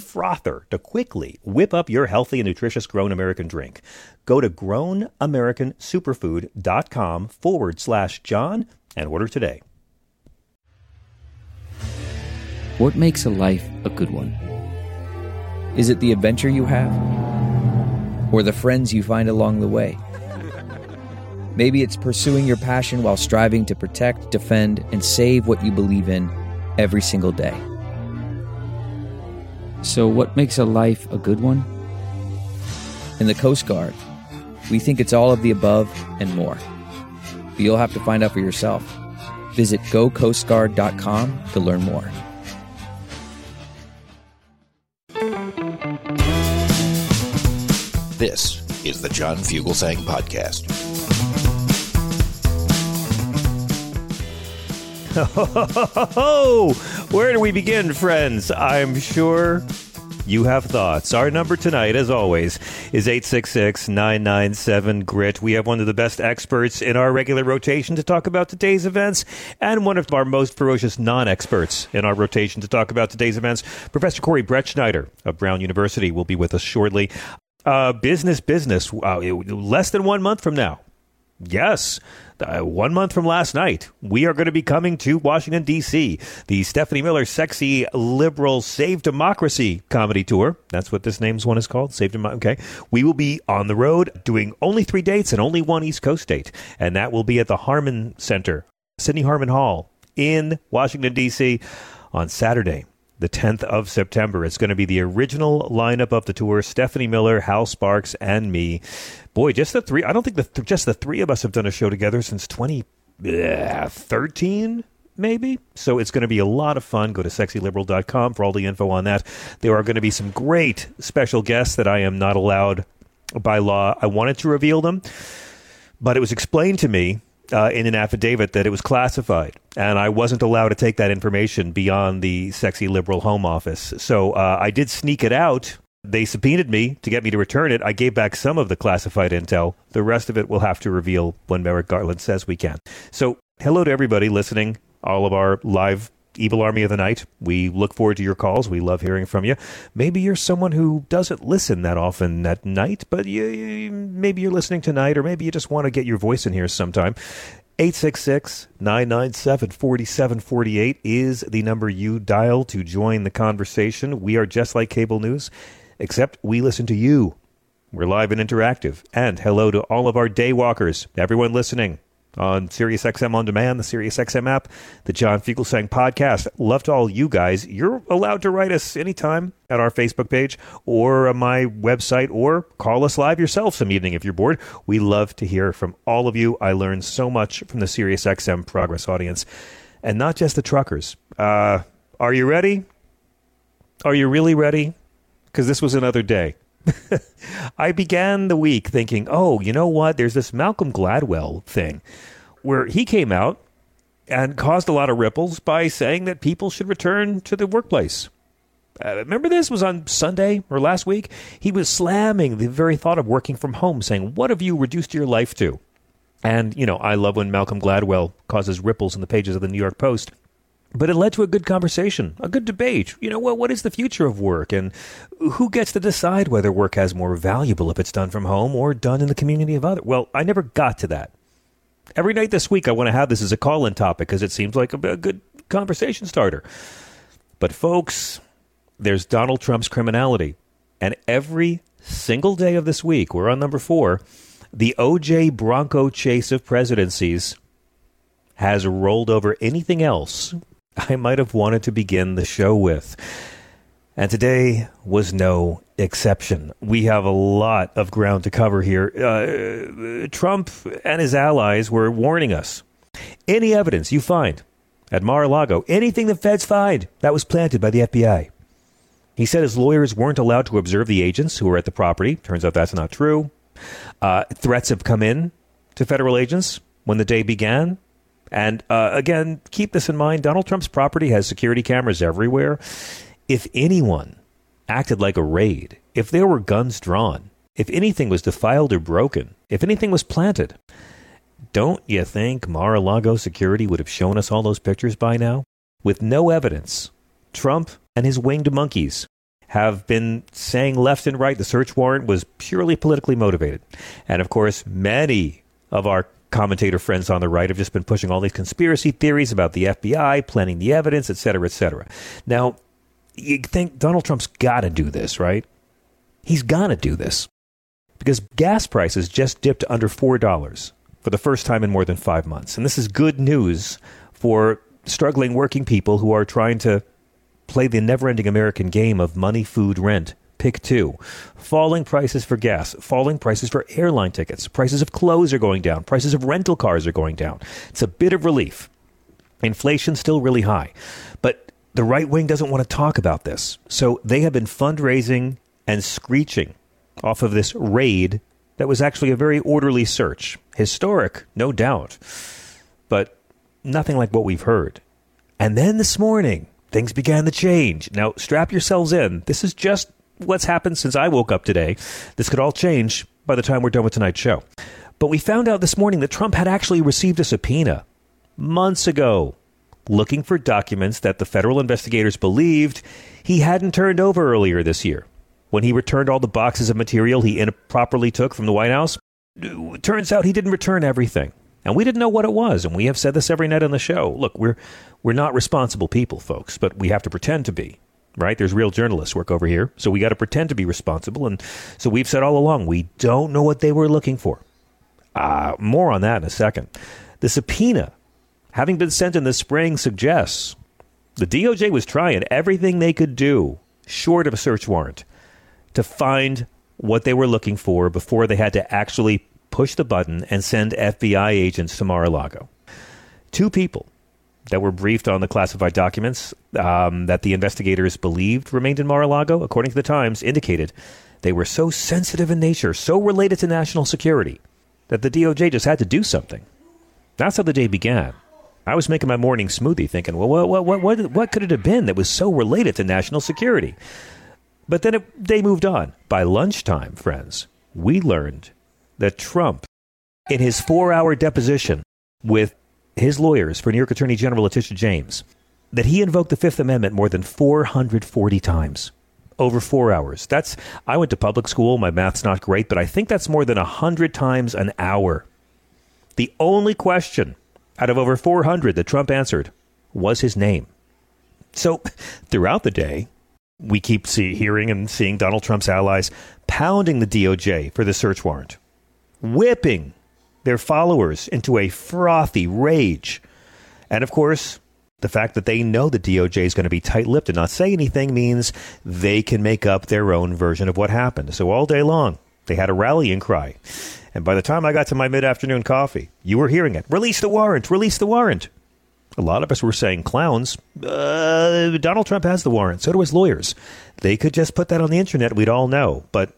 frother to quickly whip up your healthy and nutritious Grown American drink. Go to grownamericansuperfood.com forward slash John and order today. What makes a life a good one? Is it the adventure you have? Or the friends you find along the way? Maybe it's pursuing your passion while striving to protect, defend, and save what you believe in every single day. So, what makes a life a good one? In the Coast Guard, we think it's all of the above and more. But you'll have to find out for yourself. Visit gocoastguard.com to learn more. This is the John Fugelsang Podcast. where do we begin, friends? I'm sure you have thoughts. Our number tonight, as always, is 866 997 GRIT. We have one of the best experts in our regular rotation to talk about today's events, and one of our most ferocious non experts in our rotation to talk about today's events. Professor Corey Brettschneider of Brown University will be with us shortly. Uh, business, business. Uh, less than one month from now. Yes. Uh, one month from last night, we are going to be coming to Washington, D.C. The Stephanie Miller Sexy Liberal Save Democracy comedy tour. That's what this name's one is called. Save Democracy. Okay. We will be on the road doing only three dates and only one East Coast date. And that will be at the Harman Center, Sidney Harman Hall in Washington, D.C. on Saturday, the 10th of September. It's going to be the original lineup of the tour Stephanie Miller, Hal Sparks, and me. Boy, just the three. I don't think the th- just the three of us have done a show together since 2013, maybe. So it's going to be a lot of fun. Go to sexyliberal.com for all the info on that. There are going to be some great special guests that I am not allowed by law. I wanted to reveal them, but it was explained to me uh, in an affidavit that it was classified, and I wasn't allowed to take that information beyond the sexy liberal home office. So uh, I did sneak it out. They subpoenaed me to get me to return it. I gave back some of the classified intel. The rest of it we'll have to reveal when Merrick Garland says we can. So, hello to everybody listening, all of our live Evil Army of the Night. We look forward to your calls. We love hearing from you. Maybe you're someone who doesn't listen that often at night, but you, you, maybe you're listening tonight, or maybe you just want to get your voice in here sometime. 866 997 4748 is the number you dial to join the conversation. We are just like cable news, except we listen to you. We're live and interactive. And hello to all of our day walkers, everyone listening on SiriusXM On Demand, the SiriusXM app, the John Fugelsang podcast. Love to all you guys. You're allowed to write us anytime at our Facebook page or my website or call us live yourself some evening if you're bored. We love to hear from all of you. I learned so much from the SiriusXM Progress audience and not just the truckers. Uh, are you ready? Are you really ready? Because this was another day. I began the week thinking, oh, you know what? There's this Malcolm Gladwell thing where he came out and caused a lot of ripples by saying that people should return to the workplace. Uh, remember this was on Sunday or last week? He was slamming the very thought of working from home, saying, What have you reduced your life to? And, you know, I love when Malcolm Gladwell causes ripples in the pages of the New York Post. But it led to a good conversation, a good debate. You know, what what is the future of work and who gets to decide whether work has more valuable if it's done from home or done in the community of others? Well, I never got to that. Every night this week, I want to have this as a call in topic because it seems like a, a good conversation starter. But, folks, there's Donald Trump's criminality. And every single day of this week, we're on number four, the OJ Bronco chase of presidencies has rolled over anything else I might have wanted to begin the show with. And today was no exception. We have a lot of ground to cover here. Uh, Trump and his allies were warning us. Any evidence you find at Mar a Lago, anything the feds find, that was planted by the FBI. He said his lawyers weren't allowed to observe the agents who were at the property. Turns out that's not true. Uh, threats have come in to federal agents when the day began. And uh, again, keep this in mind Donald Trump's property has security cameras everywhere. If anyone acted like a raid, if there were guns drawn, if anything was defiled or broken, if anything was planted, don't you think Mar a Lago security would have shown us all those pictures by now? With no evidence, Trump and his winged monkeys have been saying left and right the search warrant was purely politically motivated. And of course, many of our commentator friends on the right have just been pushing all these conspiracy theories about the FBI planning the evidence, et cetera, et cetera. Now, you think Donald Trump's got to do this, right? He's got to do this because gas prices just dipped under $4 for the first time in more than five months. And this is good news for struggling working people who are trying to play the never ending American game of money, food, rent. Pick two. Falling prices for gas, falling prices for airline tickets, prices of clothes are going down, prices of rental cars are going down. It's a bit of relief. Inflation's still really high. But the right wing doesn't want to talk about this. So they have been fundraising and screeching off of this raid that was actually a very orderly search. Historic, no doubt, but nothing like what we've heard. And then this morning, things began to change. Now, strap yourselves in. This is just what's happened since I woke up today. This could all change by the time we're done with tonight's show. But we found out this morning that Trump had actually received a subpoena months ago looking for documents that the federal investigators believed he hadn't turned over earlier this year. When he returned all the boxes of material he improperly took from the White House, turns out he didn't return everything. And we didn't know what it was, and we have said this every night on the show. Look, we're we're not responsible people, folks, but we have to pretend to be right? There's real journalists work over here. So we got to pretend to be responsible. And so we've said all along, we don't know what they were looking for. Uh, more on that in a second. The subpoena, having been sent in the spring, suggests the DOJ was trying everything they could do, short of a search warrant, to find what they were looking for before they had to actually push the button and send FBI agents to Mar a Lago. Two people that were briefed on the classified documents um, that the investigators believed remained in Mar a Lago, according to the Times, indicated they were so sensitive in nature, so related to national security, that the DOJ just had to do something. That's how the day began. I was making my morning smoothie thinking, well, what, what, what, what could it have been that was so related to national security? But then it, they moved on. By lunchtime, friends, we learned that Trump, in his four hour deposition with his lawyers for New York Attorney General Letitia James that he invoked the Fifth Amendment more than 440 times over four hours. That's I went to public school. My math's not great, but I think that's more than 100 times an hour. The only question out of over 400 that Trump answered was his name. So throughout the day, we keep see, hearing and seeing Donald Trump's allies pounding the DOJ for the search warrant, whipping their followers into a frothy rage. And of course, the fact that they know the DOJ is going to be tight lipped and not say anything means they can make up their own version of what happened. So all day long, they had a rallying cry. And by the time I got to my mid afternoon coffee, you were hearing it release the warrant, release the warrant. A lot of us were saying, clowns, uh, Donald Trump has the warrant. So do his lawyers. They could just put that on the internet. We'd all know. But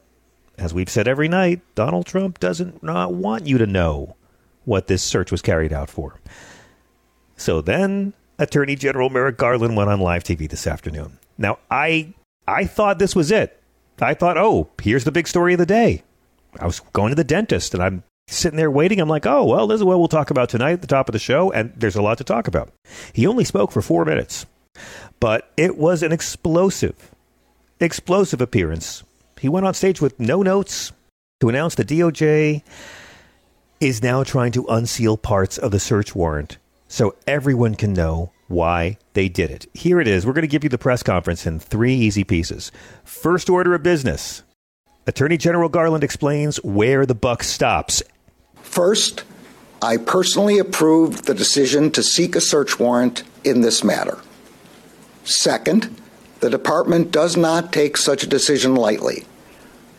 as we've said every night, Donald Trump doesn't not want you to know what this search was carried out for. So then Attorney General Merrick Garland went on live TV this afternoon. Now I I thought this was it. I thought, oh, here's the big story of the day. I was going to the dentist and I'm sitting there waiting. I'm like, oh, well, this is what we'll talk about tonight at the top of the show. And there's a lot to talk about. He only spoke for four minutes, but it was an explosive, explosive appearance he went on stage with no notes to announce the DOJ is now trying to unseal parts of the search warrant so everyone can know why they did it. Here it is. We're going to give you the press conference in three easy pieces. First order of business Attorney General Garland explains where the buck stops. First, I personally approved the decision to seek a search warrant in this matter. Second, the Department does not take such a decision lightly.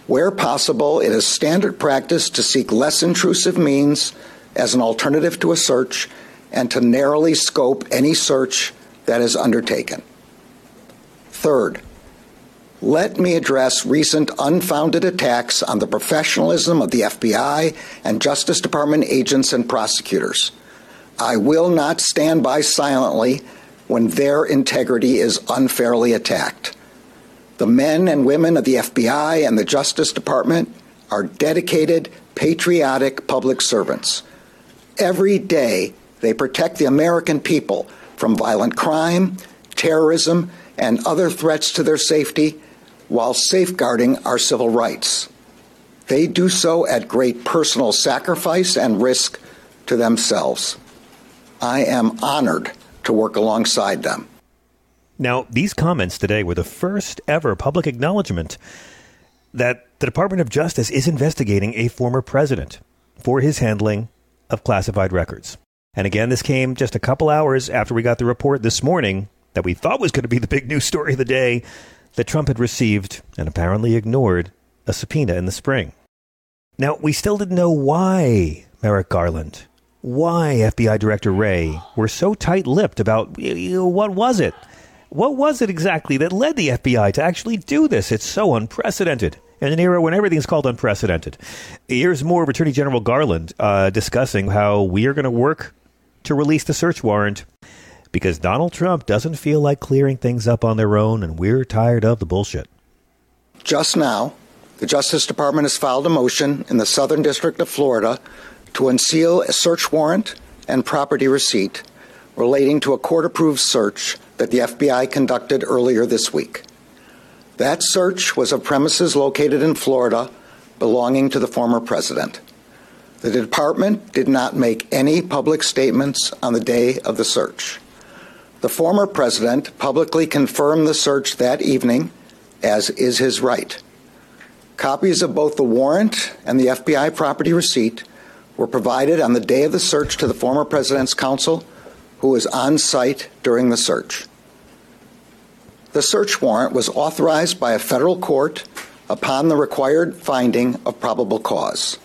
Where possible, it is standard practice to seek less intrusive means as an alternative to a search and to narrowly scope any search that is undertaken. Third, let me address recent unfounded attacks on the professionalism of the FBI and Justice Department agents and prosecutors. I will not stand by silently when their integrity is unfairly attacked. The men and women of the FBI and the Justice Department are dedicated, patriotic public servants. Every day, they protect the American people from violent crime, terrorism, and other threats to their safety while safeguarding our civil rights. They do so at great personal sacrifice and risk to themselves. I am honored to work alongside them. Now, these comments today were the first ever public acknowledgement that the Department of Justice is investigating a former president for his handling of classified records. And again, this came just a couple hours after we got the report this morning that we thought was going to be the big news story of the day that Trump had received and apparently ignored a subpoena in the spring. Now, we still didn't know why Merrick Garland, why FBI Director Wray were so tight lipped about what was it? What was it exactly that led the FBI to actually do this? It's so unprecedented in an era when everything's called unprecedented. Here's more of Attorney General Garland uh, discussing how we are going to work to release the search warrant because Donald Trump doesn't feel like clearing things up on their own, and we're tired of the bullshit. Just now, the Justice Department has filed a motion in the Southern District of Florida to unseal a search warrant and property receipt relating to a court approved search that the FBI conducted earlier this week. That search was of premises located in Florida belonging to the former president. The department did not make any public statements on the day of the search. The former president publicly confirmed the search that evening, as is his right. Copies of both the warrant and the FBI property receipt were provided on the day of the search to the former president's counsel, who was on site during the search. The search warrant was authorized by a federal court upon the required finding of probable cause.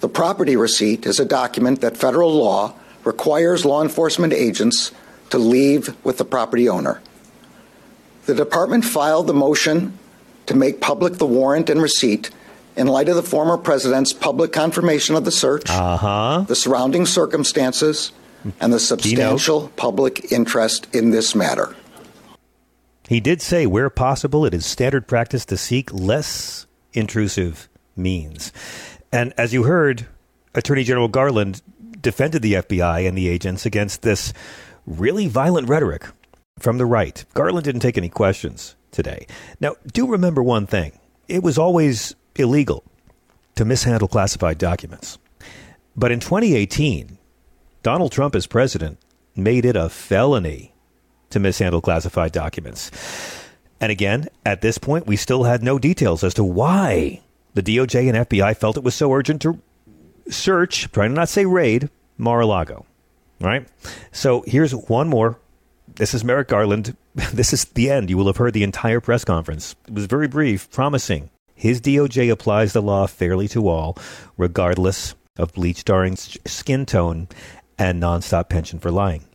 The property receipt is a document that federal law requires law enforcement agents to leave with the property owner. The department filed the motion to make public the warrant and receipt in light of the former president's public confirmation of the search, uh-huh. the surrounding circumstances, and the substantial public interest in this matter. He did say, where possible, it is standard practice to seek less intrusive means. And as you heard, Attorney General Garland defended the FBI and the agents against this really violent rhetoric from the right. Garland didn't take any questions today. Now, do remember one thing it was always illegal to mishandle classified documents. But in 2018, Donald Trump, as president, made it a felony to mishandle classified documents. And again, at this point, we still had no details as to why the DOJ and FBI felt it was so urgent to search, trying to not say raid, Mar a Lago. Right? So here's one more. This is Merrick Garland. This is the end. You will have heard the entire press conference. It was very brief, promising. His DOJ applies the law fairly to all, regardless of bleached orange skin tone and nonstop pension for lying.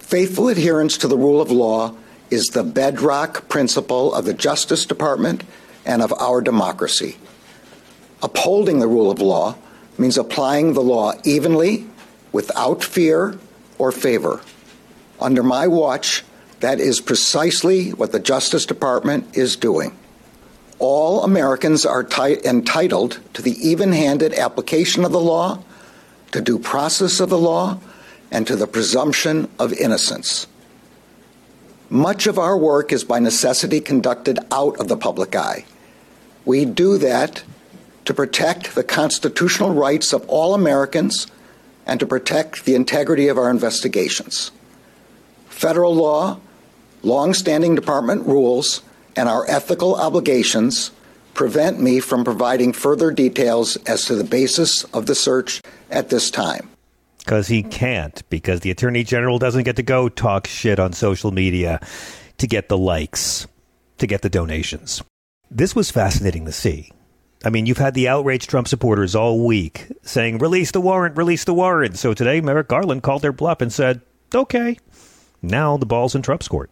Faithful adherence to the rule of law is the bedrock principle of the Justice Department and of our democracy. Upholding the rule of law means applying the law evenly without fear or favor. Under my watch, that is precisely what the Justice Department is doing. All Americans are t- entitled to the even handed application of the law, to due process of the law, and to the presumption of innocence. Much of our work is by necessity conducted out of the public eye. We do that to protect the constitutional rights of all Americans and to protect the integrity of our investigations. Federal law, long-standing department rules, and our ethical obligations prevent me from providing further details as to the basis of the search at this time. Because he can't, because the Attorney General doesn't get to go talk shit on social media to get the likes, to get the donations. This was fascinating to see. I mean, you've had the outraged Trump supporters all week saying, release the warrant, release the warrant. So today, Merrick Garland called their bluff and said, okay. Now the ball's in Trump's court.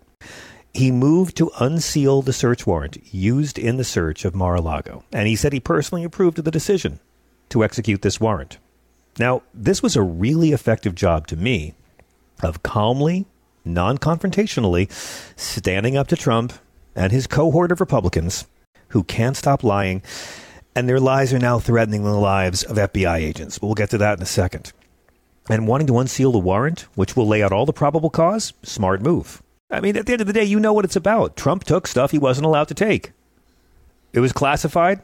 He moved to unseal the search warrant used in the search of Mar a Lago, and he said he personally approved of the decision to execute this warrant. Now, this was a really effective job to me of calmly, non confrontationally standing up to Trump and his cohort of Republicans who can't stop lying, and their lies are now threatening the lives of FBI agents. We'll get to that in a second. And wanting to unseal the warrant, which will lay out all the probable cause, smart move. I mean, at the end of the day, you know what it's about. Trump took stuff he wasn't allowed to take. It was classified.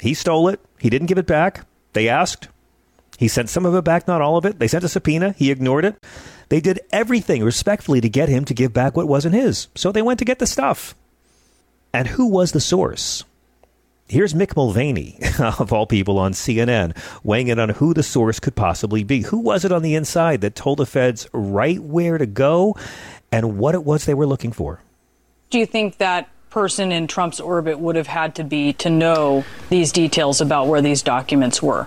He stole it. He didn't give it back. They asked. He sent some of it back, not all of it. They sent a subpoena. He ignored it. They did everything respectfully to get him to give back what wasn't his. So they went to get the stuff. And who was the source? Here's Mick Mulvaney, of all people, on CNN, weighing in on who the source could possibly be. Who was it on the inside that told the feds right where to go and what it was they were looking for. Do you think that person in Trump's orbit would have had to be to know these details about where these documents were?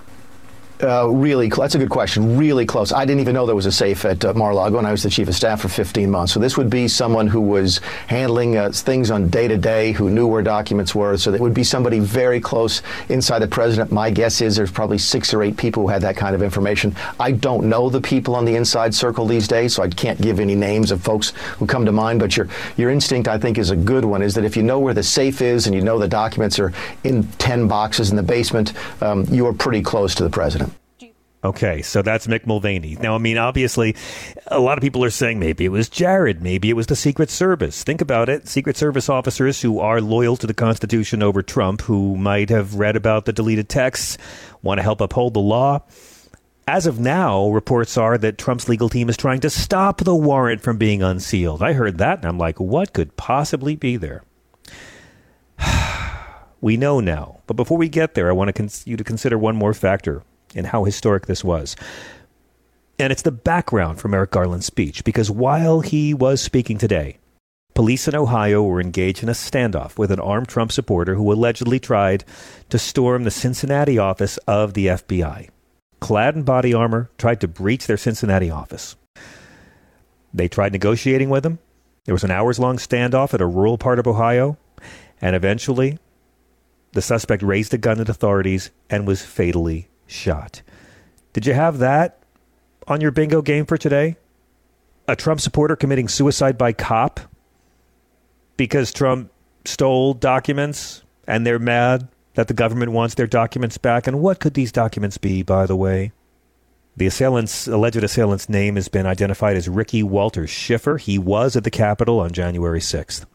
Uh, really, that's a good question. Really close. I didn't even know there was a safe at uh, Mar-a-Lago, and I was the chief of staff for 15 months. So this would be someone who was handling uh, things on day to day, who knew where documents were. So it would be somebody very close inside the president. My guess is there's probably six or eight people who had that kind of information. I don't know the people on the inside circle these days, so I can't give any names of folks who come to mind. But your your instinct, I think, is a good one. Is that if you know where the safe is and you know the documents are in 10 boxes in the basement, um, you are pretty close to the president. Okay, so that's Mick Mulvaney. Now, I mean, obviously, a lot of people are saying maybe it was Jared, maybe it was the Secret Service. Think about it Secret Service officers who are loyal to the Constitution over Trump, who might have read about the deleted texts, want to help uphold the law. As of now, reports are that Trump's legal team is trying to stop the warrant from being unsealed. I heard that, and I'm like, what could possibly be there? we know now. But before we get there, I want to cons- you to consider one more factor and how historic this was. And it's the background for Merrick Garland's speech, because while he was speaking today, police in Ohio were engaged in a standoff with an armed Trump supporter who allegedly tried to storm the Cincinnati office of the FBI. Clad in body armor, tried to breach their Cincinnati office. They tried negotiating with him. There was an hours long standoff at a rural part of Ohio, and eventually the suspect raised a gun at authorities and was fatally shot. Did you have that on your bingo game for today? A Trump supporter committing suicide by cop because Trump stole documents and they're mad that the government wants their documents back. And what could these documents be, by the way? The assailant's alleged assailant's name has been identified as Ricky Walter Shiffer. He was at the Capitol on January 6th.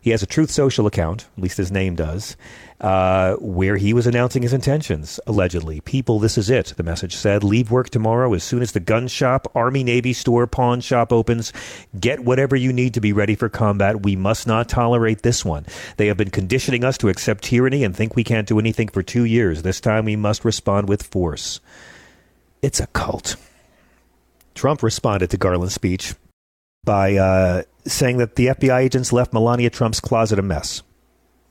He has a Truth Social account, at least his name does, uh, where he was announcing his intentions, allegedly. People, this is it, the message said. Leave work tomorrow as soon as the gun shop, Army Navy store, pawn shop opens. Get whatever you need to be ready for combat. We must not tolerate this one. They have been conditioning us to accept tyranny and think we can't do anything for two years. This time we must respond with force. It's a cult. Trump responded to Garland's speech by uh, saying that the FBI agents left Melania Trump's closet a mess.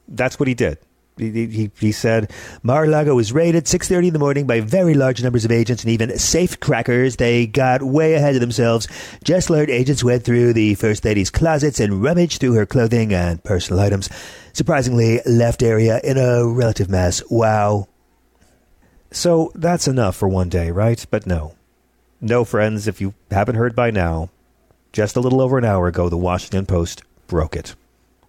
That's what he did. He, he, he said Mar-a-Lago was raided 6.30 in the morning by very large numbers of agents and even safe crackers. They got way ahead of themselves. Just learned agents went through the First Lady's closets and rummaged through her clothing and personal items. Surprisingly, left area in a relative mess. Wow. So that's enough for one day, right? But no. No, friends, if you haven't heard by now, just a little over an hour ago, the Washington Post broke it.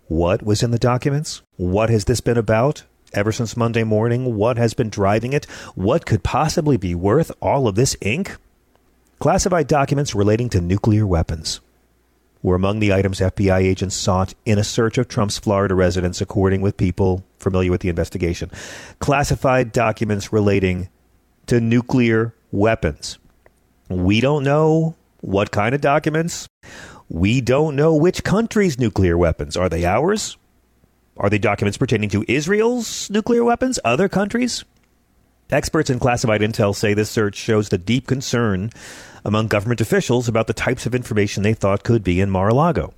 What was in the documents? What has this been about? Ever since Monday morning, what has been driving it? What could possibly be worth all of this ink? Classified documents relating to nuclear weapons were among the items FBI agents sought in a search of Trump's Florida residence, according with people familiar with the investigation. Classified documents relating to nuclear weapons. We don't know what kind of documents? We don't know which country's nuclear weapons. Are they ours? Are they documents pertaining to Israel's nuclear weapons, other countries? Experts in classified intel say this search shows the deep concern among government officials about the types of information they thought could be in Mar a Lago.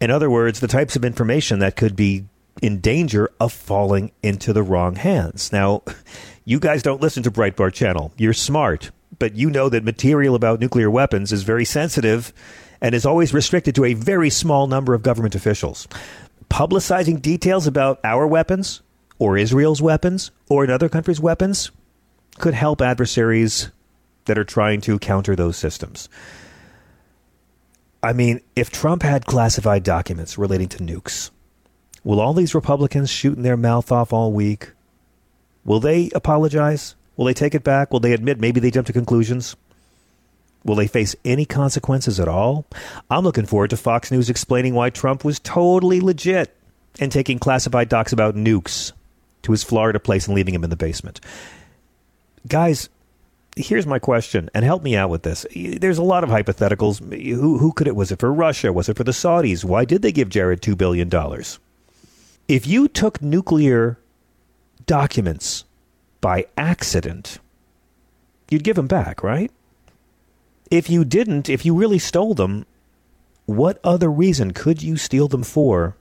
In other words, the types of information that could be in danger of falling into the wrong hands. Now, you guys don't listen to Breitbart Channel. You're smart, but you know that material about nuclear weapons is very sensitive and is always restricted to a very small number of government officials. Publicizing details about our weapons or Israel's weapons or another country's weapons could help adversaries that are trying to counter those systems. I mean, if Trump had classified documents relating to nukes, will all these Republicans shooting their mouth off all week? Will they apologize? Will they take it back? Will they admit maybe they jumped to conclusions? Will they face any consequences at all? I'm looking forward to Fox News explaining why Trump was totally legit in taking classified docs about nukes to his Florida place and leaving him in the basement. Guys, here's my question, and help me out with this. There's a lot of hypotheticals. Who, who could it? Was it for Russia? Was it for the Saudis? Why did they give Jared $2 billion? If you took nuclear documents by accident, you'd give them back, right? If you didn't, if you really stole them, what other reason could you steal them for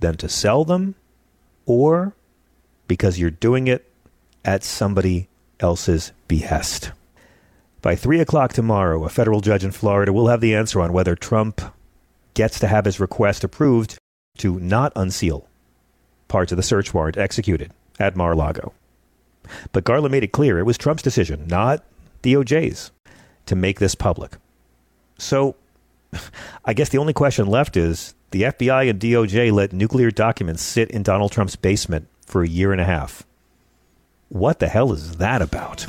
than to sell them or because you're doing it at somebody else's behest? By 3 o'clock tomorrow, a federal judge in Florida will have the answer on whether Trump gets to have his request approved to not unseal parts of the search warrant executed at Mar a Lago. But Garland made it clear it was Trump's decision, not DOJ's, to make this public. So I guess the only question left is the FBI and DOJ let nuclear documents sit in Donald Trump's basement for a year and a half. What the hell is that about?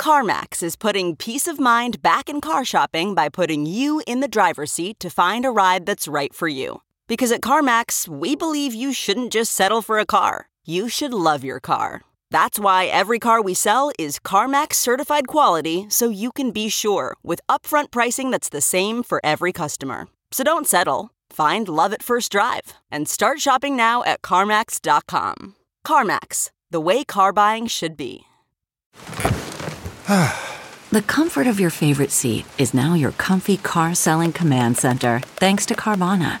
CarMax is putting peace of mind back in car shopping by putting you in the driver's seat to find a ride that's right for you. Because at CarMax, we believe you shouldn't just settle for a car, you should love your car. That's why every car we sell is CarMax certified quality so you can be sure with upfront pricing that's the same for every customer. So don't settle. Find love at first drive and start shopping now at CarMax.com. CarMax, the way car buying should be. the comfort of your favorite seat is now your comfy car selling command center thanks to Carvana.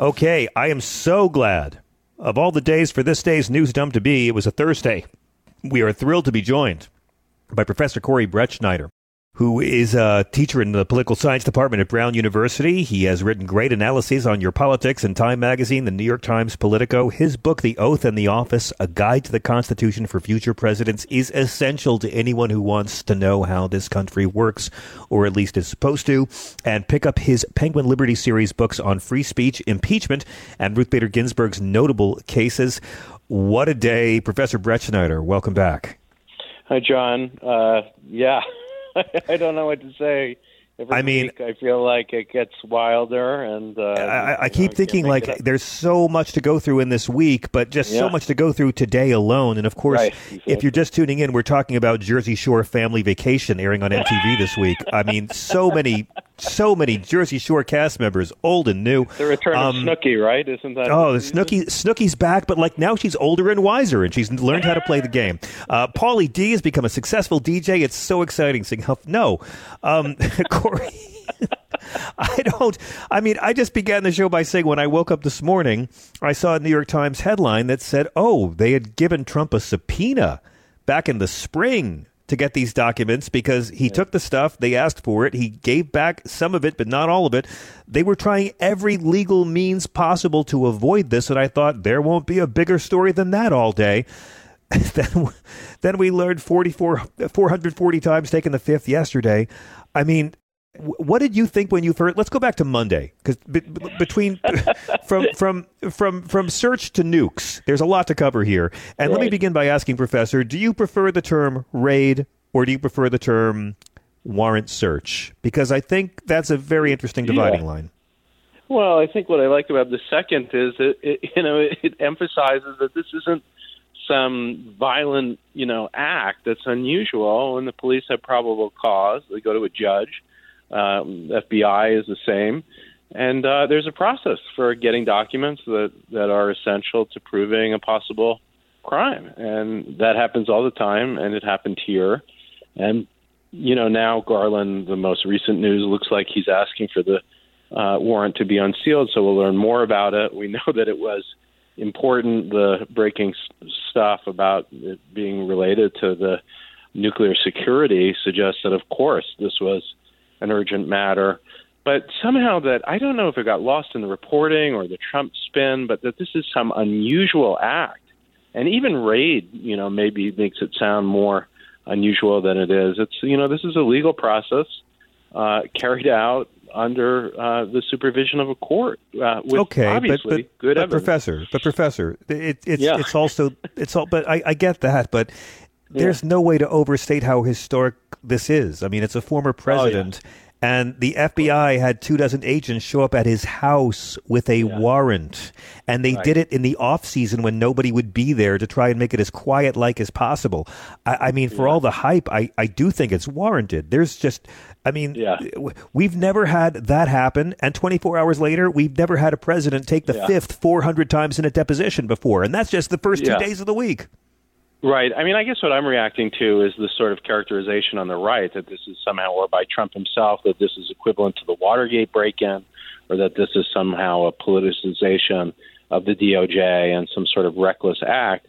Okay, I am so glad. Of all the days for this day's news dump to be, it was a Thursday. We are thrilled to be joined by Professor Corey Brettschneider who is a teacher in the political science department at Brown University. He has written great analyses on your politics in Time Magazine, the New York Times, Politico. His book, The Oath and the Office, A Guide to the Constitution for Future Presidents, is essential to anyone who wants to know how this country works, or at least is supposed to. And pick up his Penguin Liberty series books on free speech, impeachment, and Ruth Bader Ginsburg's notable cases. What a day, Professor Brettschneider. Welcome back. Hi, John. Uh, yeah. I don't know what to say. Every I mean, week I feel like it gets wilder, and uh, I, I keep know, thinking like there's so much to go through in this week, but just yeah. so much to go through today alone. And of course, right, exactly. if you're just tuning in, we're talking about Jersey Shore Family Vacation airing on MTV this week. I mean, so many, so many Jersey Shore cast members, old and new. The return um, of Snooki, right? Isn't that? Oh, Snooki, Snooki's back, but like now she's older and wiser, and she's learned how to play the game. Uh, Pauly D has become a successful DJ. It's so exciting seeing how no, um, Corey. I don't. I mean, I just began the show by saying when I woke up this morning, I saw a New York Times headline that said, "Oh, they had given Trump a subpoena back in the spring to get these documents because he yeah. took the stuff, they asked for it, he gave back some of it, but not all of it. They were trying every legal means possible to avoid this, and I thought there won't be a bigger story than that all day." then, then we learned 44, 440 times taking the fifth yesterday. I mean, what did you think when you first? Let's go back to Monday because be, between from from from from search to nukes, there's a lot to cover here. And right. let me begin by asking, Professor, do you prefer the term raid or do you prefer the term warrant search? Because I think that's a very interesting dividing yeah. line. Well, I think what I like about the second is that it, you know it emphasizes that this isn't some violent you know act that's unusual. and the police have probable cause, they go to a judge um, FBI is the same. And uh, there's a process for getting documents that, that are essential to proving a possible crime. And that happens all the time, and it happened here. And, you know, now Garland, the most recent news, looks like he's asking for the uh, warrant to be unsealed, so we'll learn more about it. We know that it was important, the breaking stuff about it being related to the nuclear security suggests that, of course, this was an urgent matter. But somehow that I don't know if it got lost in the reporting or the Trump spin, but that this is some unusual act. And even raid, you know, maybe makes it sound more unusual than it is. It's you know, this is a legal process uh, carried out under uh, the supervision of a court. Uh, okay, obviously but, but, good but professor, but professor, it, it's Yeah. it's also it's all. But I, I get that, but there's no way to overstate how historic this is. I mean, it's a former oh, president. And the FBI had two dozen agents show up at his house with a warrant, and they Right. did it in the off season when nobody would be there to try and make it as quiet like as possible. I, I mean, for all the hype, I, I do think it's warranted. There's just, I mean, w- we've never had that happen, and 24 hours later, we've never had a president take the Yeah. fifth 400 times in a deposition before, and that's just the first two days of the week. Right. I mean, I guess what I'm reacting to is the sort of characterization on the right that this is somehow, or by Trump himself, that this is equivalent to the Watergate break in, or that this is somehow a politicization of the DOJ and some sort of reckless act.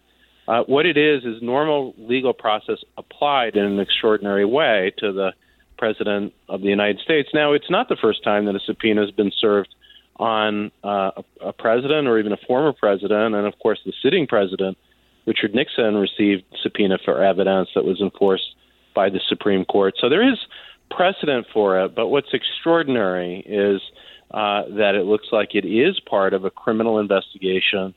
Uh, what it is is normal legal process applied in an extraordinary way to the president of the United States. Now, it's not the first time that a subpoena has been served on uh, a, a president or even a former president, and of course, the sitting president. Richard Nixon received subpoena for evidence that was enforced by the Supreme Court. So there is precedent for it, but what's extraordinary is uh, that it looks like it is part of a criminal investigation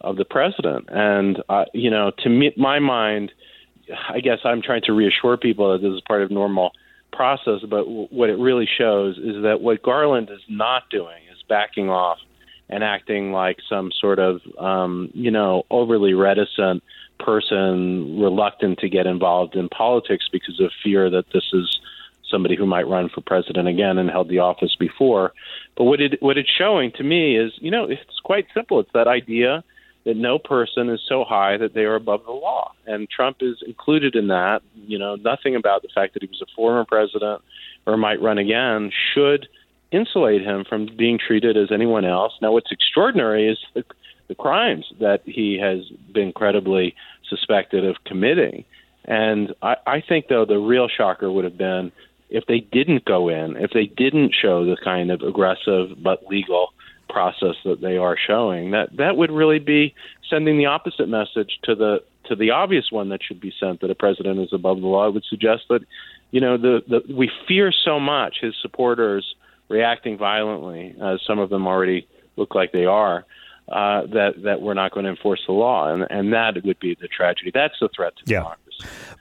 of the president. And, uh, you know, to me, my mind, I guess I'm trying to reassure people that this is part of normal process, but w- what it really shows is that what Garland is not doing is backing off and acting like some sort of um, you know overly reticent person reluctant to get involved in politics because of fear that this is somebody who might run for president again and held the office before. But what it what it's showing to me is you know it's quite simple. It's that idea that no person is so high that they are above the law. And Trump is included in that. You know nothing about the fact that he was a former president or might run again should insulate him from being treated as anyone else. Now, what's extraordinary is the, the crimes that he has been credibly suspected of committing. And I, I think, though, the real shocker would have been if they didn't go in, if they didn't show the kind of aggressive but legal process that they are showing. That that would really be sending the opposite message to the to the obvious one that should be sent that a president is above the law. It would suggest that you know the, the we fear so much his supporters reacting violently, as some of them already look like they are, uh, that that we're not going to enforce the law, and and that would be the tragedy. That's the threat to Yeah.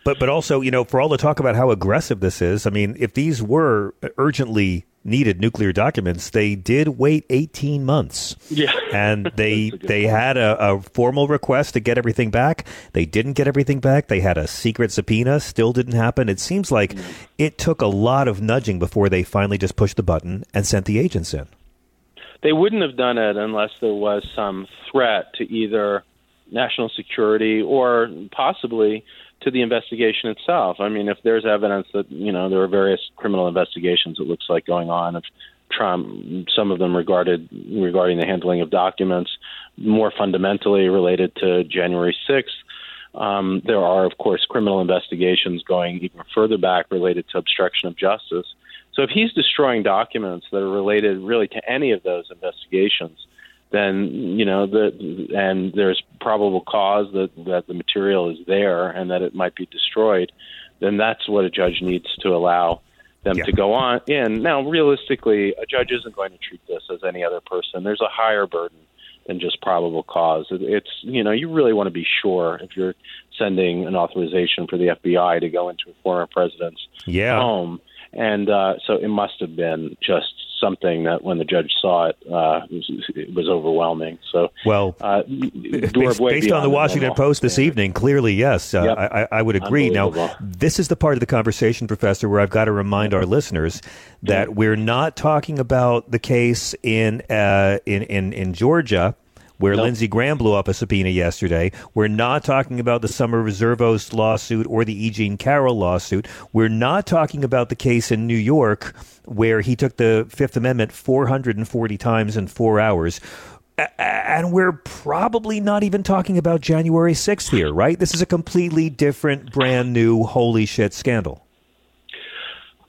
But but also, you know, for all the talk about how aggressive this is, I mean, if these were urgently needed nuclear documents, they did wait 18 months. Yeah. And they they had a, a formal request to get everything back. They didn't get everything back. They had a secret subpoena, still didn't happen. It seems like mm. it took a lot of nudging before they finally just pushed the button and sent the agents in. They wouldn't have done it unless there was some threat to either national security or possibly to the investigation itself. I mean, if there's evidence that you know there are various criminal investigations, it looks like going on of Trump, some of them regarded regarding the handling of documents, more fundamentally related to January 6th. Um, there are, of course, criminal investigations going even further back related to obstruction of justice. So if he's destroying documents that are related really to any of those investigations, then you know the and there's probable cause that that the material is there and that it might be destroyed, then that's what a judge needs to allow them Yeah. to go on in. Now, realistically, a judge isn't going to treat this as any other person. There's a higher burden than just probable cause. It's you know you really want to be sure if you're sending an authorization for the FBI to go into a former president's Yeah. home, and uh, so it must have been just something that when the judge saw it, uh, it, was, it was overwhelming. So Well, uh, based, based on the Washington Post this evening, clearly, yes, uh, Yep. I, I would agree. Now, this is the part of the conversation, Professor, where I've got to remind our listeners that we're not talking about the case in uh, in, in in Georgia. Where Lindsey Graham blew up a subpoena yesterday. We're not talking about the Summer Zervos lawsuit or the E. Jean Carroll lawsuit. We're not talking about the case in New York where he took the Fifth Amendment 440 times in four hours. And we're probably not even talking about January 6th here, right? This is a completely different, brand new, holy shit scandal.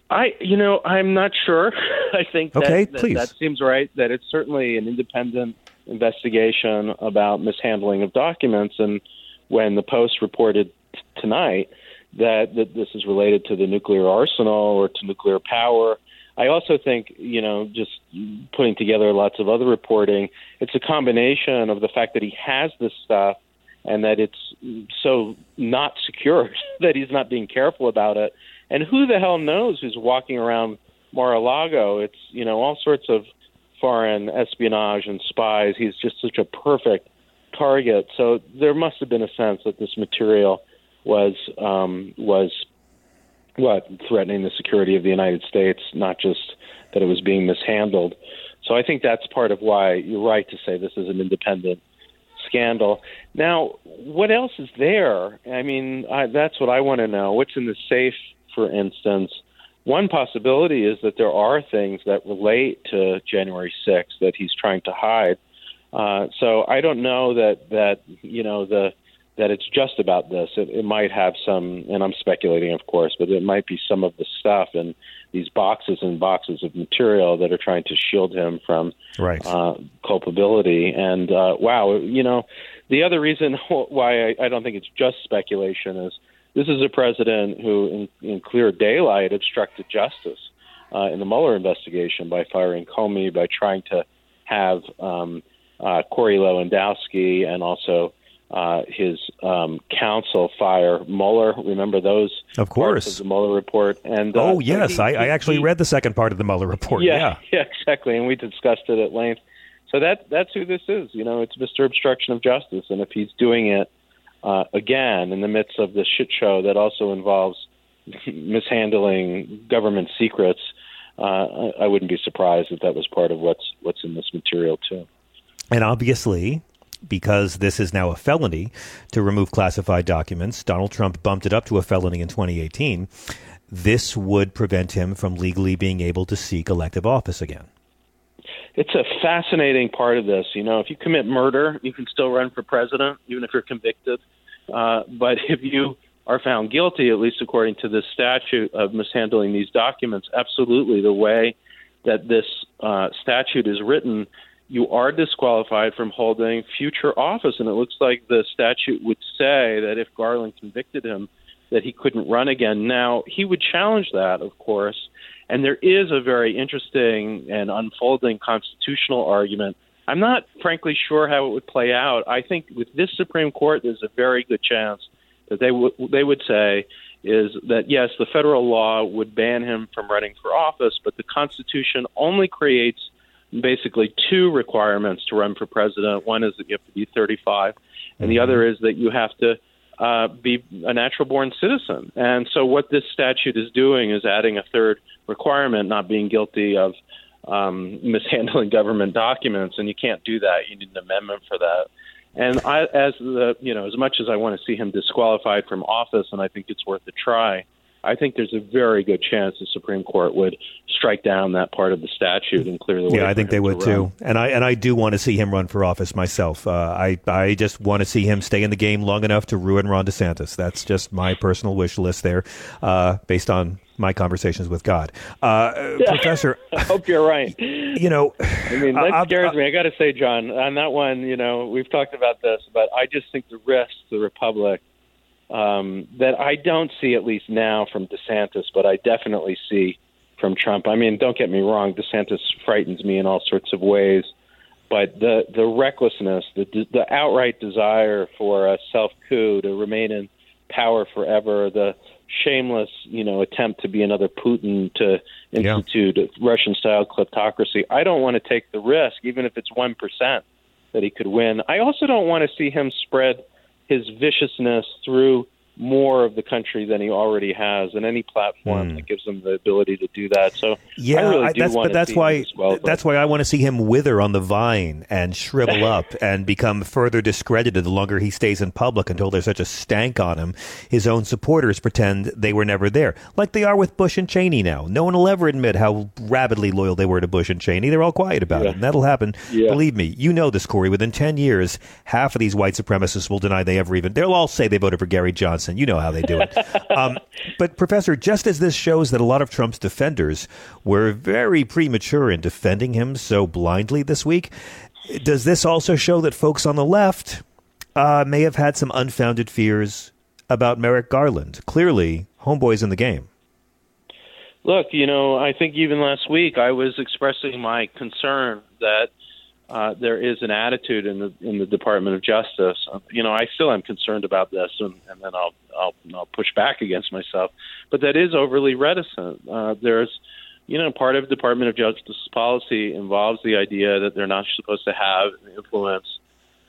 I, you know, I'm not sure. I think that, Okay, that, please. that seems right. That it's certainly an independent investigation about mishandling of documents. And when the Post reported t- tonight that that this is related to the nuclear arsenal or to nuclear power, I also think, you know, just putting together lots of other reporting, it's a combination of the fact that he has this stuff and that it's so not secured that he's not being careful about it. And who the hell knows who's walking around Mar-a-Lago? It's you know all sorts of foreign espionage and spies. He's just such a perfect target. So there must have been a sense that this material was um, was what threatening the security of the United States, not just that it was being mishandled. So I think that's part of why you're right to say this is an independent scandal. Now, what else is there? I mean, I, that's what I want to know. What's in the safe, for instance? One possibility is that there are things that relate to January 6th that he's trying to hide. Uh, so I don't know that that you know the that it's just about this. It, it might have some, and I'm speculating, of course, but it might be some of the stuff in these boxes and boxes of material that are trying to shield him from Right. uh, culpability. And uh, wow, you know, the other reason why I, I don't think it's just speculation is this is a president who, in, in clear daylight, obstructed justice uh, in the Mueller investigation by firing Comey, by trying to have um, uh, Corey Lewandowski and also uh, his um, counsel fire Mueller. Remember those? Of course. of the Mueller report. And uh, oh, yes. he- I, I actually he- read the second part of the Mueller report. Yeah. yeah, exactly, and we discussed it at length. So that that's who this is. You know, it's Mr. Obstruction of Justice, and if he's doing it uh, again in the midst of this shit show that also involves mishandling government secrets, uh, I, wouldn't be surprised if that was part of what's what's in this material too. And obviously, because this is now a felony to remove classified documents, Donald Trump bumped it up to a felony in 2018. This would prevent him from legally being able to seek elective office again. It's a fascinating part of this. You know, if you commit murder, you can still run for president, even if you're convicted. Uh, but if you are found guilty, at least according to this statute of mishandling these documents, absolutely the way that this uh, statute is written, you are disqualified from holding future office. And it looks like the statute would say that if Garland convicted him, that he couldn't run again. Now, he would challenge that, of course. And there is a very interesting and unfolding constitutional argument. I'm not, frankly, sure how it would play out. I think with this Supreme Court, there's a very good chance that they would they would say is that yes, the federal law would ban him from running for office, but the Constitution only creates basically two requirements to run for president. One is that you have to be 35, and the other is that you have to uh, be a natural born citizen. And so, what this statute is doing is adding a third requirement, not being guilty of um, mishandling government documents. And you can't do that. You need an amendment for that. And I, as the, you know, as much as I want to see him disqualified from office, and I think it's worth a try, I think there's a very good chance the Supreme Court would strike down that part of the statute and clear the way. Yeah, I think they to would run. too, and I and I do want to see him run for office myself. Uh, I I just want to see him stay in the game long enough to ruin Ron DeSantis. That's just my personal wish list there, uh, based on my conversations with God. Uh, Professor, I hope you're right. you know, I mean, that I- I- scares me. I got to say, John, on that one, you know, we've talked about this, but I just think the risk to the republic um, that I don't see at least now from DeSantis, but I definitely see from Trump. I mean, don't get me wrong, DeSantis frightens me in all sorts of ways, but the the recklessness, the the outright desire for a self coup to remain in power forever, the shameless, you know, attempt to be another Putin to institute yeah. Russian style kleptocracy. I don't want to take the risk, even if it's one percent, that he could win. I also don't want to see him spread his viciousness through more of the country than he already has, and any platform mm. that gives him the ability to do that. So yeah, I really I, that's, but that's why well, that's why I want to see him wither on the vine and shrivel up and become further discredited the longer he stays in public until there's such a stank on him. His own supporters pretend they were never there, like they are with Bush and Cheney now. No one will ever admit how rabidly loyal they were to Bush and Cheney. They're all quiet about yeah. it, and that'll happen. Yeah. Believe me, you know this, Corey. Within ten years, half of these white supremacists will deny they ever even. They'll all say they voted for Gary Johnson. And you know how they do it. Um, but, Professor, just as this shows that a lot of Trump's defenders were very premature in defending him so blindly this week, does this also show that folks on the left uh, may have had some unfounded fears about Merrick Garland? Clearly, homeboy's in the game. Look, you know, I think even last week I was expressing my concern that uh, there is an attitude in the in the Department of Justice. Uh, you know, I still am concerned about this, and, and then I'll, I'll I'll push back against myself. But that is overly reticent. Uh, there's, you know, part of Department of Justice policy involves the idea that they're not supposed to have influence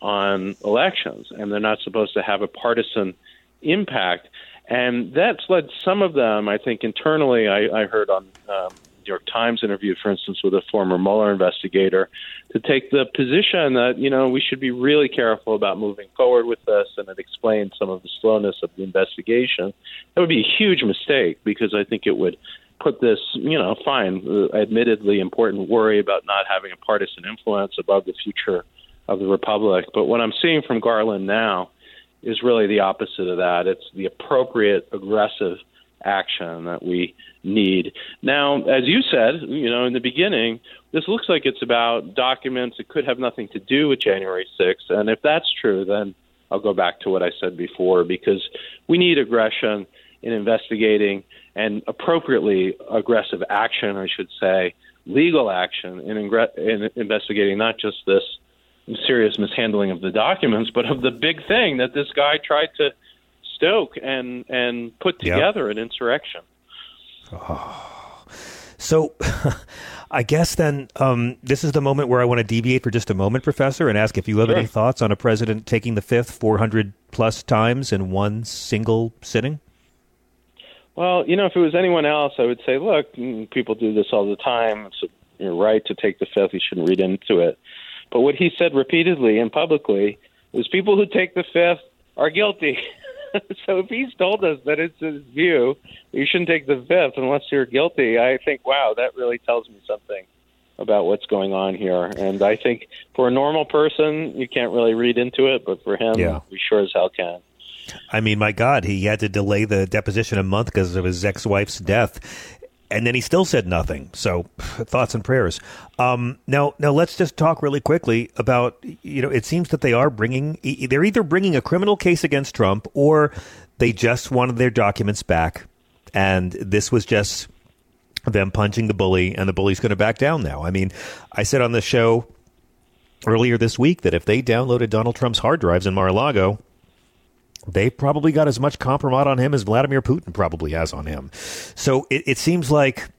on elections, and they're not supposed to have a partisan impact. And that's led some of them, I think, internally. I, I heard on um, York Times interview, for instance, with a former Mueller investigator, to take the position that you know we should be really careful about moving forward with this, and it explained some of the slowness of the investigation. That would be a huge mistake because I think it would put this, you know, fine, uh, admittedly important worry about not having a partisan influence above the future of the republic. But what I'm seeing from Garland now is really the opposite of that. It's the appropriate, aggressive action that we need. Now, as you said, you know, in the beginning, this looks like it's about documents that could have nothing to do with January 6th. And if that's true, then I'll go back to what I said before because we need aggression in investigating and appropriately aggressive action, I should say, legal action in, ingre- in investigating not just this serious mishandling of the documents, but of the big thing that this guy tried to stoke and and put together yep. an insurrection. Oh. So, I guess then um, this is the moment where I want to deviate for just a moment, Professor, and ask if you have sure. any thoughts on a president taking the fifth 400 plus times in one single sitting. Well, you know, if it was anyone else, I would say, look, mm, people do this all the time. It's your right to take the fifth. You shouldn't read into it. But what he said repeatedly and publicly was people who take the fifth are guilty. so if he's told us that it's his view, you shouldn't take the fifth unless you're guilty. I think, wow, that really tells me something about what's going on here. And I think for a normal person, you can't really read into it, but for him, yeah. we sure as hell can. I mean, my God, he had to delay the deposition a month because of his ex-wife's death and then he still said nothing. So, thoughts and prayers. Um, now, now let's just talk really quickly about. You know, it seems that they are bringing. They're either bringing a criminal case against Trump, or they just wanted their documents back, and this was just them punching the bully, and the bully's going to back down now. I mean, I said on the show earlier this week that if they downloaded Donald Trump's hard drives in Mar-a-Lago, they probably got as much compromise on him as Vladimir Putin probably has on him. So it, it seems like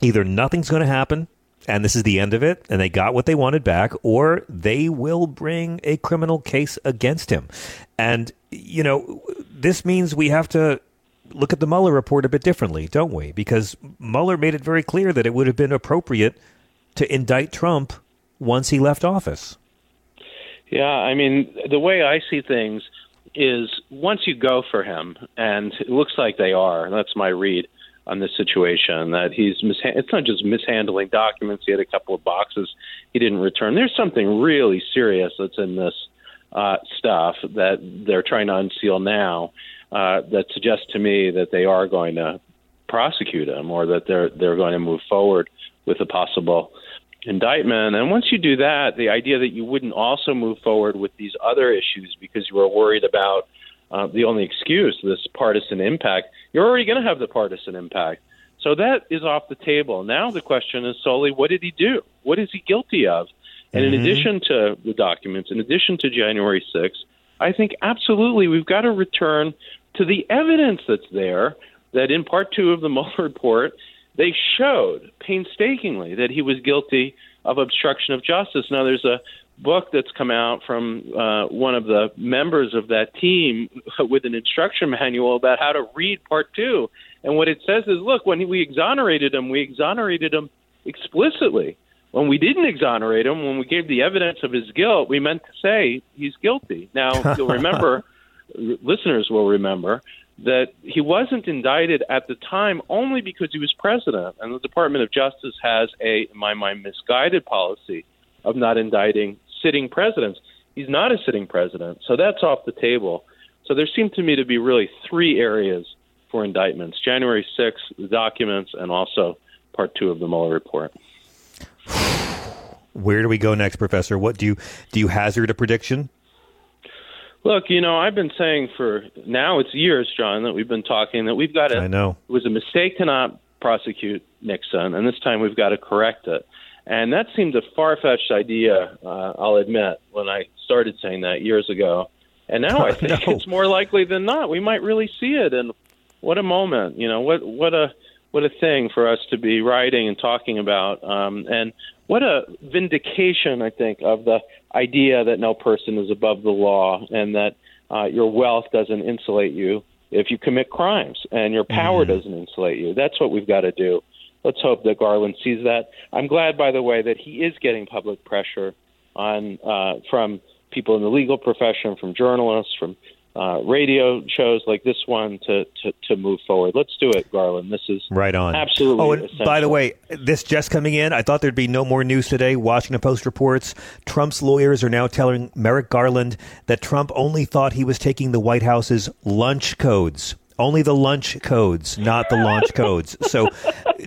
either nothing's going to happen and this is the end of it, and they got what they wanted back, or they will bring a criminal case against him. And, you know, this means we have to look at the Mueller report a bit differently, don't we? Because Mueller made it very clear that it would have been appropriate to indict Trump once he left office. Yeah, I mean, the way I see things, is once you go for him, and it looks like they are. That's my read on this situation. That he's misha- it's not just mishandling documents. He had a couple of boxes he didn't return. There's something really serious that's in this uh, stuff that they're trying to unseal now. Uh, that suggests to me that they are going to prosecute him, or that they're they're going to move forward with a possible indictment. And once you do that, the idea that you wouldn't also move forward with these other issues because you were worried about uh, the only excuse, this partisan impact, you're already going to have the partisan impact. So that is off the table. Now the question is solely what did he do? What is he guilty of? And in Mhm. addition to the documents, in addition to January 6th, I think absolutely we've got to return to the evidence that's there that in part two of the Mueller report, they showed painstakingly that he was guilty of obstruction of justice. Now, there's a book that's come out from uh, one of the members of that team with an instruction manual about how to read part two. And what it says is look, when we exonerated him, we exonerated him explicitly. When we didn't exonerate him, when we gave the evidence of his guilt, we meant to say he's guilty. Now, you'll remember, listeners will remember, that he wasn't indicted at the time only because he was president. And the Department of Justice has a, in my mind, misguided policy of not indicting sitting presidents. He's not a sitting president, so that's off the table. So there seem to me to be really three areas for indictments January 6th, the documents, and also part two of the Mueller report. Where do we go next, Professor? What do you do? You hazard a prediction? Look, you know, I've been saying for now it's years, John, that we've been talking that we've got to. I know. It was a mistake to not prosecute Nixon, and this time we've got to correct it. And that seemed a far fetched idea, uh, I'll admit, when I started saying that years ago. And now I think No. it's more likely than not. We might really see it. And what a moment, you know, what, what a. What a thing for us to be writing and talking about, um, and what a vindication, I think, of the idea that no person is above the law and that uh, your wealth doesn't insulate you if you commit crimes and your power doesn't insulate you. That's what we've got to do. Let's hope that Garland sees that. I'm glad, by the way, that he is getting public pressure on uh, from people in the legal profession, from journalists, from uh, radio shows like this one to, to, to move forward. Let's do it, Garland. This is Right on. absolutely. Oh, and essential. by the way, this just coming in. I thought there'd be no more news today. Washington Post reports Trump's lawyers are now telling Merrick Garland that Trump only thought he was taking the White House's lunch codes. Only the lunch codes, not the launch codes. So,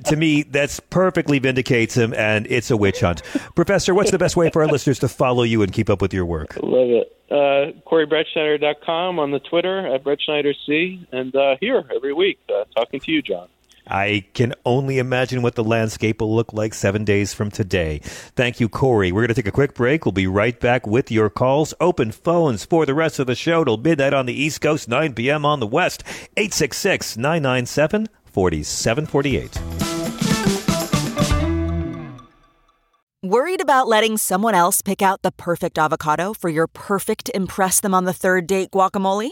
to me, that's perfectly vindicates him, and it's a witch hunt. Professor, what's the best way for our listeners to follow you and keep up with your work? Love it. Uh, CoreyBrettschneider.com on the Twitter at BrettschneiderC, and uh, here every week uh, talking to you, John. I can only imagine what the landscape will look like seven days from today. Thank you, Corey. We're going to take a quick break. We'll be right back with your calls. Open phones for the rest of the show till midnight on the East Coast, 9 p.m. on the West. 866 997 4748. Worried about letting someone else pick out the perfect avocado for your perfect Impress Them on the Third Date guacamole?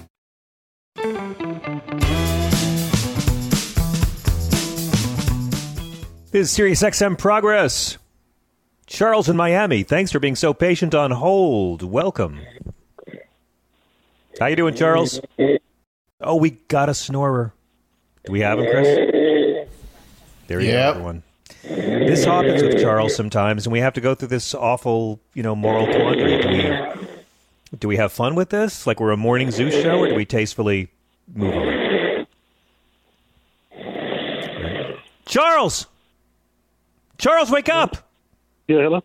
This is Sirius XM Progress. Charles in Miami, thanks for being so patient on hold. Welcome. How you doing, Charles? Oh, we got a snorer. Do we have him, Chris? There you Yep. go, everyone. This happens with Charles sometimes, and we have to go through this awful, you know, moral quandary. Do we, do we have fun with this, like we're a morning zoo show, or do we tastefully move on? Charles, Charles, wake up! Yeah, hello.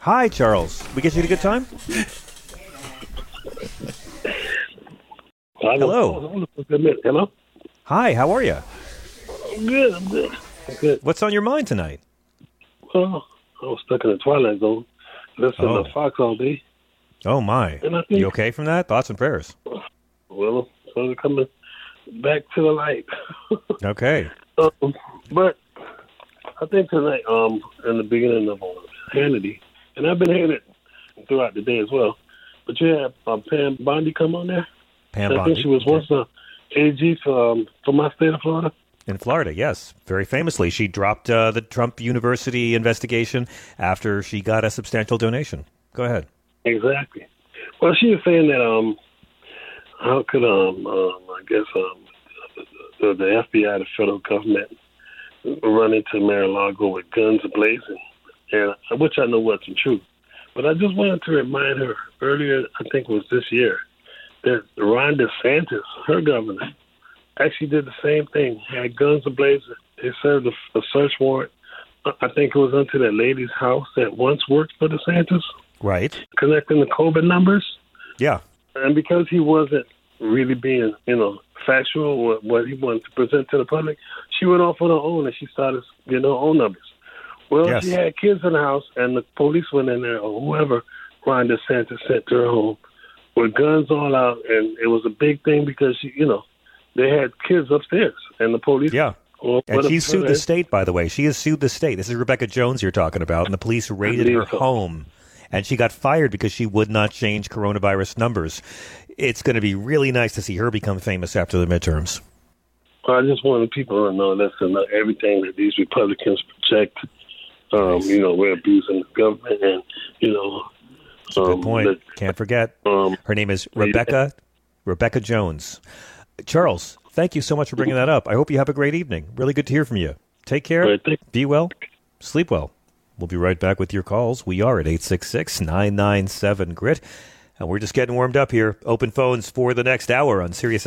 Hi, Charles. We get you had a good time? Hello. Hello. Hi, how are you? I'm good. I'm good. I'm good. What's on your mind tonight? Well, I was stuck in the twilight zone, listening Oh. to Fox all day. Oh my. Think- You okay from that? Thoughts and prayers. Well, so I'm coming back to the light. Okay. Um, but I think tonight, um, in the beginning of uh, Hannity, and I've been hearing it throughout the day as well. But you had uh, Pam Bondi come on there. Pam I Bondi. think she was once the AG for um, for my state of Florida. In Florida, yes. Very famously, she dropped uh, the Trump University investigation after she got a substantial donation. Go ahead. Exactly. Well, she was saying that um, how could um, um I guess um, the, the FBI, the federal government, run into Mar-a-Lago with guns blazing, and which I know wasn't true. But I just wanted to remind her earlier, I think it was this year, that Ron DeSantis, her governor, actually did the same thing. Had guns blazing. They served a, a search warrant. I I think it was onto that lady's house that once worked for DeSantis Right. connecting the COVID numbers. Yeah. And because he wasn't really being, you know, factual with what he wanted to present to the public, she went off on her own and she started getting her own numbers. Well, Yes. she had kids in the house, and the police went in there, or whoever Ron DeSantis sent to her home, with guns all out, and it was a big thing because she, you know, they had kids upstairs, and the police. Yeah. Well, And she sued the state, by the way. She has sued the state. This is Rebecca Jones you're talking about, and the police raided her so. home, and she got fired because she would not change coronavirus numbers. It's going to be really nice to see her become famous after the midterms. I just wanted people to know listen, not everything that these Republicans project, um, you know, we're abusing the government, and you know, um, Good point. that- Can't forget. um, Her name is Rebecca Rebecca Jones. Charles, thank you so much for bringing that up. I hope you have a great evening. Really good to hear from you. Take care. Be well. Sleep well. We'll be right back with your calls. We are at 866 997 GRIT. And we're just getting warmed up here. Open phones for the next hour on Sirius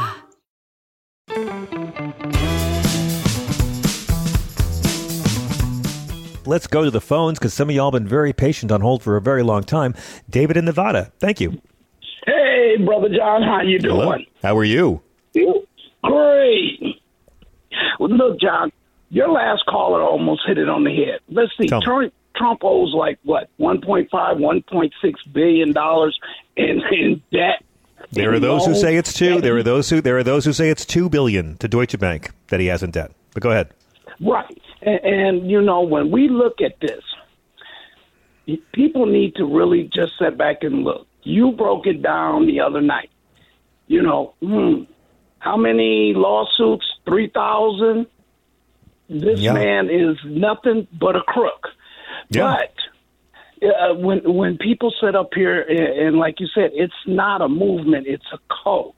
Let's go to the phones because some of y'all been very patient on hold for a very long time. David in Nevada. Thank you. Hey, brother John, how you doing? Hello. How are you? Great. Well, look, John, your last caller almost hit it on the head. Let's see. Trump, Trump owes like what, 1.5, 1.6 billion dollars in in debt. There are those who say it's two. There are those who there are those who say it's two billion to Deutsche Bank that he has in debt. But go ahead. Right. And, and, you know, when we look at this, people need to really just sit back and look. You broke it down the other night. You know, hmm, how many lawsuits? 3,000? This Yeah. man is nothing but a crook. Yeah. But uh, when when people sit up here and, and like you said, it's not a movement; it's a cult.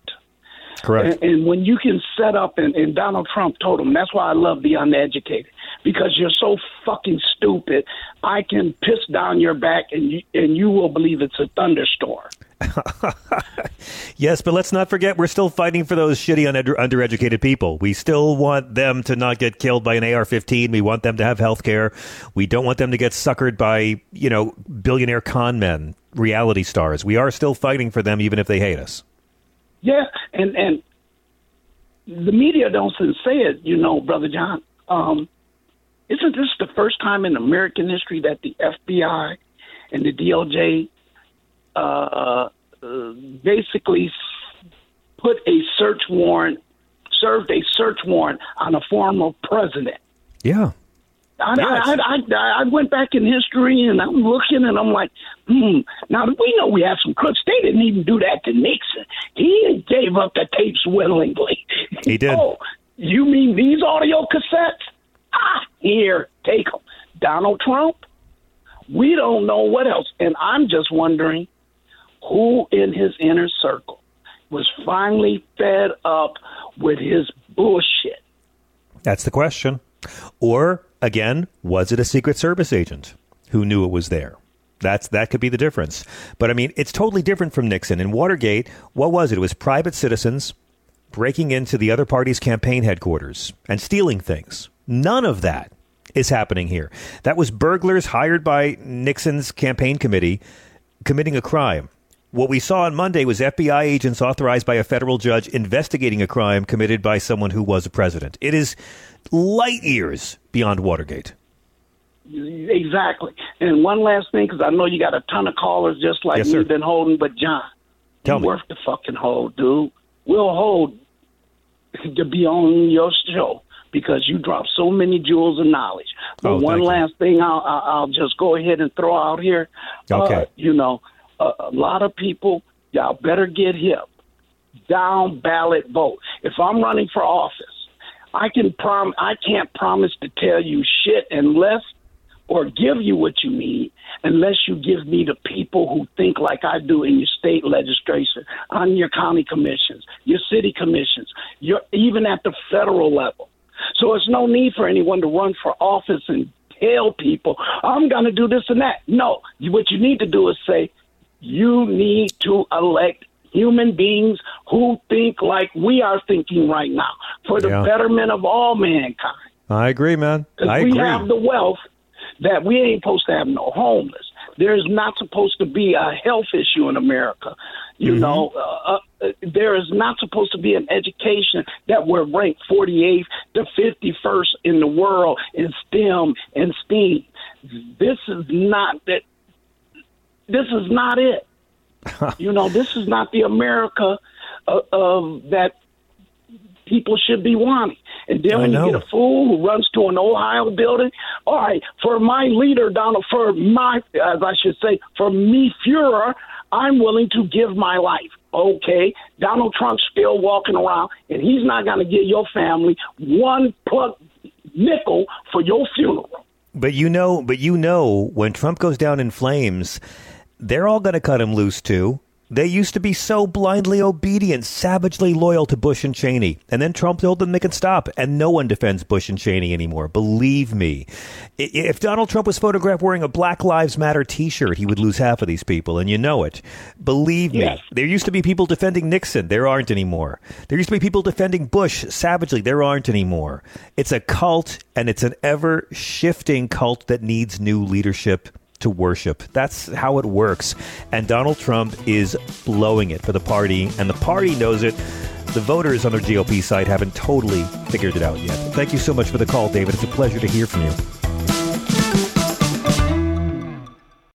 Correct. And, and when you can set up, and, and Donald Trump told him, that's why I love the uneducated, because you're so fucking stupid. I can piss down your back, and you, and you will believe it's a thunderstorm. Yes, but let's not forget we're still fighting for those shitty under, undereducated people. We still want them to not get killed by an AR-15. We want them to have health care. We don't want them to get suckered by, you know, billionaire con men, reality stars. We are still fighting for them even if they hate us. Yeah, and and the media don't say it, you know, brother John. Um, isn't this the first time in American history that the FBI and the DOJ uh, uh, basically put a search warrant, served a search warrant on a former president? Yeah. I, Yes. I, I, I, I went back in history and I'm looking and I'm like, hmm. Now we know we have some crooks. They didn't even do that to Nixon. He gave up the tapes willingly. He did. Oh, you mean these audio cassettes? Ah, here, take them. Donald Trump. We don't know what else, and I'm just wondering who in his inner circle was finally fed up with his bullshit. That's the question. Or again, was it a Secret Service agent who knew it was there? That's that could be the difference. But I mean, it's totally different from Nixon. In Watergate, what was it? It was private citizens breaking into the other party's campaign headquarters and stealing things. None of that is happening here. That was burglars hired by Nixon's campaign committee committing a crime. What we saw on Monday was FBI agents authorized by a federal judge investigating a crime committed by someone who was a president. It is light years beyond Watergate. Exactly. And one last thing, because I know you got a ton of callers just like Yes, we've been holding, but John, Tell me. worth the fucking hold, dude. We'll hold to be on your show because you drop so many jewels of knowledge. But Oh, one last thing, I'll, I'll I'll just go ahead and throw out here. Okay. Uh, you know, a, a lot of people, y'all better get hip. Down ballot vote. If I'm running for office, I can prom I can't promise to tell you shit unless or give you what you need unless you give me the people who think like I do in your state legislation, on your county commissions, your city commissions, your even at the federal level. So it's no need for anyone to run for office and tell people, I'm going to do this and that. No, what you need to do is say, you need to elect human beings who think like we are thinking right now for the Yeah. betterment of all mankind. I agree, man. I we agree. have the wealth that we ain't supposed to have no homeless. There's not supposed to be a health issue in America. You Mm-hmm. know, uh, uh, there is not supposed to be an education that we're ranked 48th to 51st in the world in STEM and STEAM. This is not that. This is not it. you know, this is not the America uh, of that people should be wanting. And then I when know. you get a fool who runs to an Ohio building, all right, for my leader, Donald, for my, as I should say, for me, Fuhrer, I'm willing to give my life. Okay, Donald Trump's still walking around, and he's not going to get your family one plug nickel for your funeral. But you know, but you know, when Trump goes down in flames, they're all going to cut him loose too. They used to be so blindly obedient, savagely loyal to Bush and Cheney. And then Trump told them they could stop, and no one defends Bush and Cheney anymore. Believe me. If Donald Trump was photographed wearing a Black Lives Matter t shirt, he would lose half of these people, and you know it. Believe Yes. me. There used to be people defending Nixon. There aren't anymore. There used to be people defending Bush savagely. There aren't anymore. It's a cult, and it's an ever shifting cult that needs new leadership to worship. That's how it works. And Donald Trump is blowing it for the party, and the party knows it. The voters on their GOP side haven't totally figured it out yet. Thank you so much for the call, David. It's a pleasure to hear from you.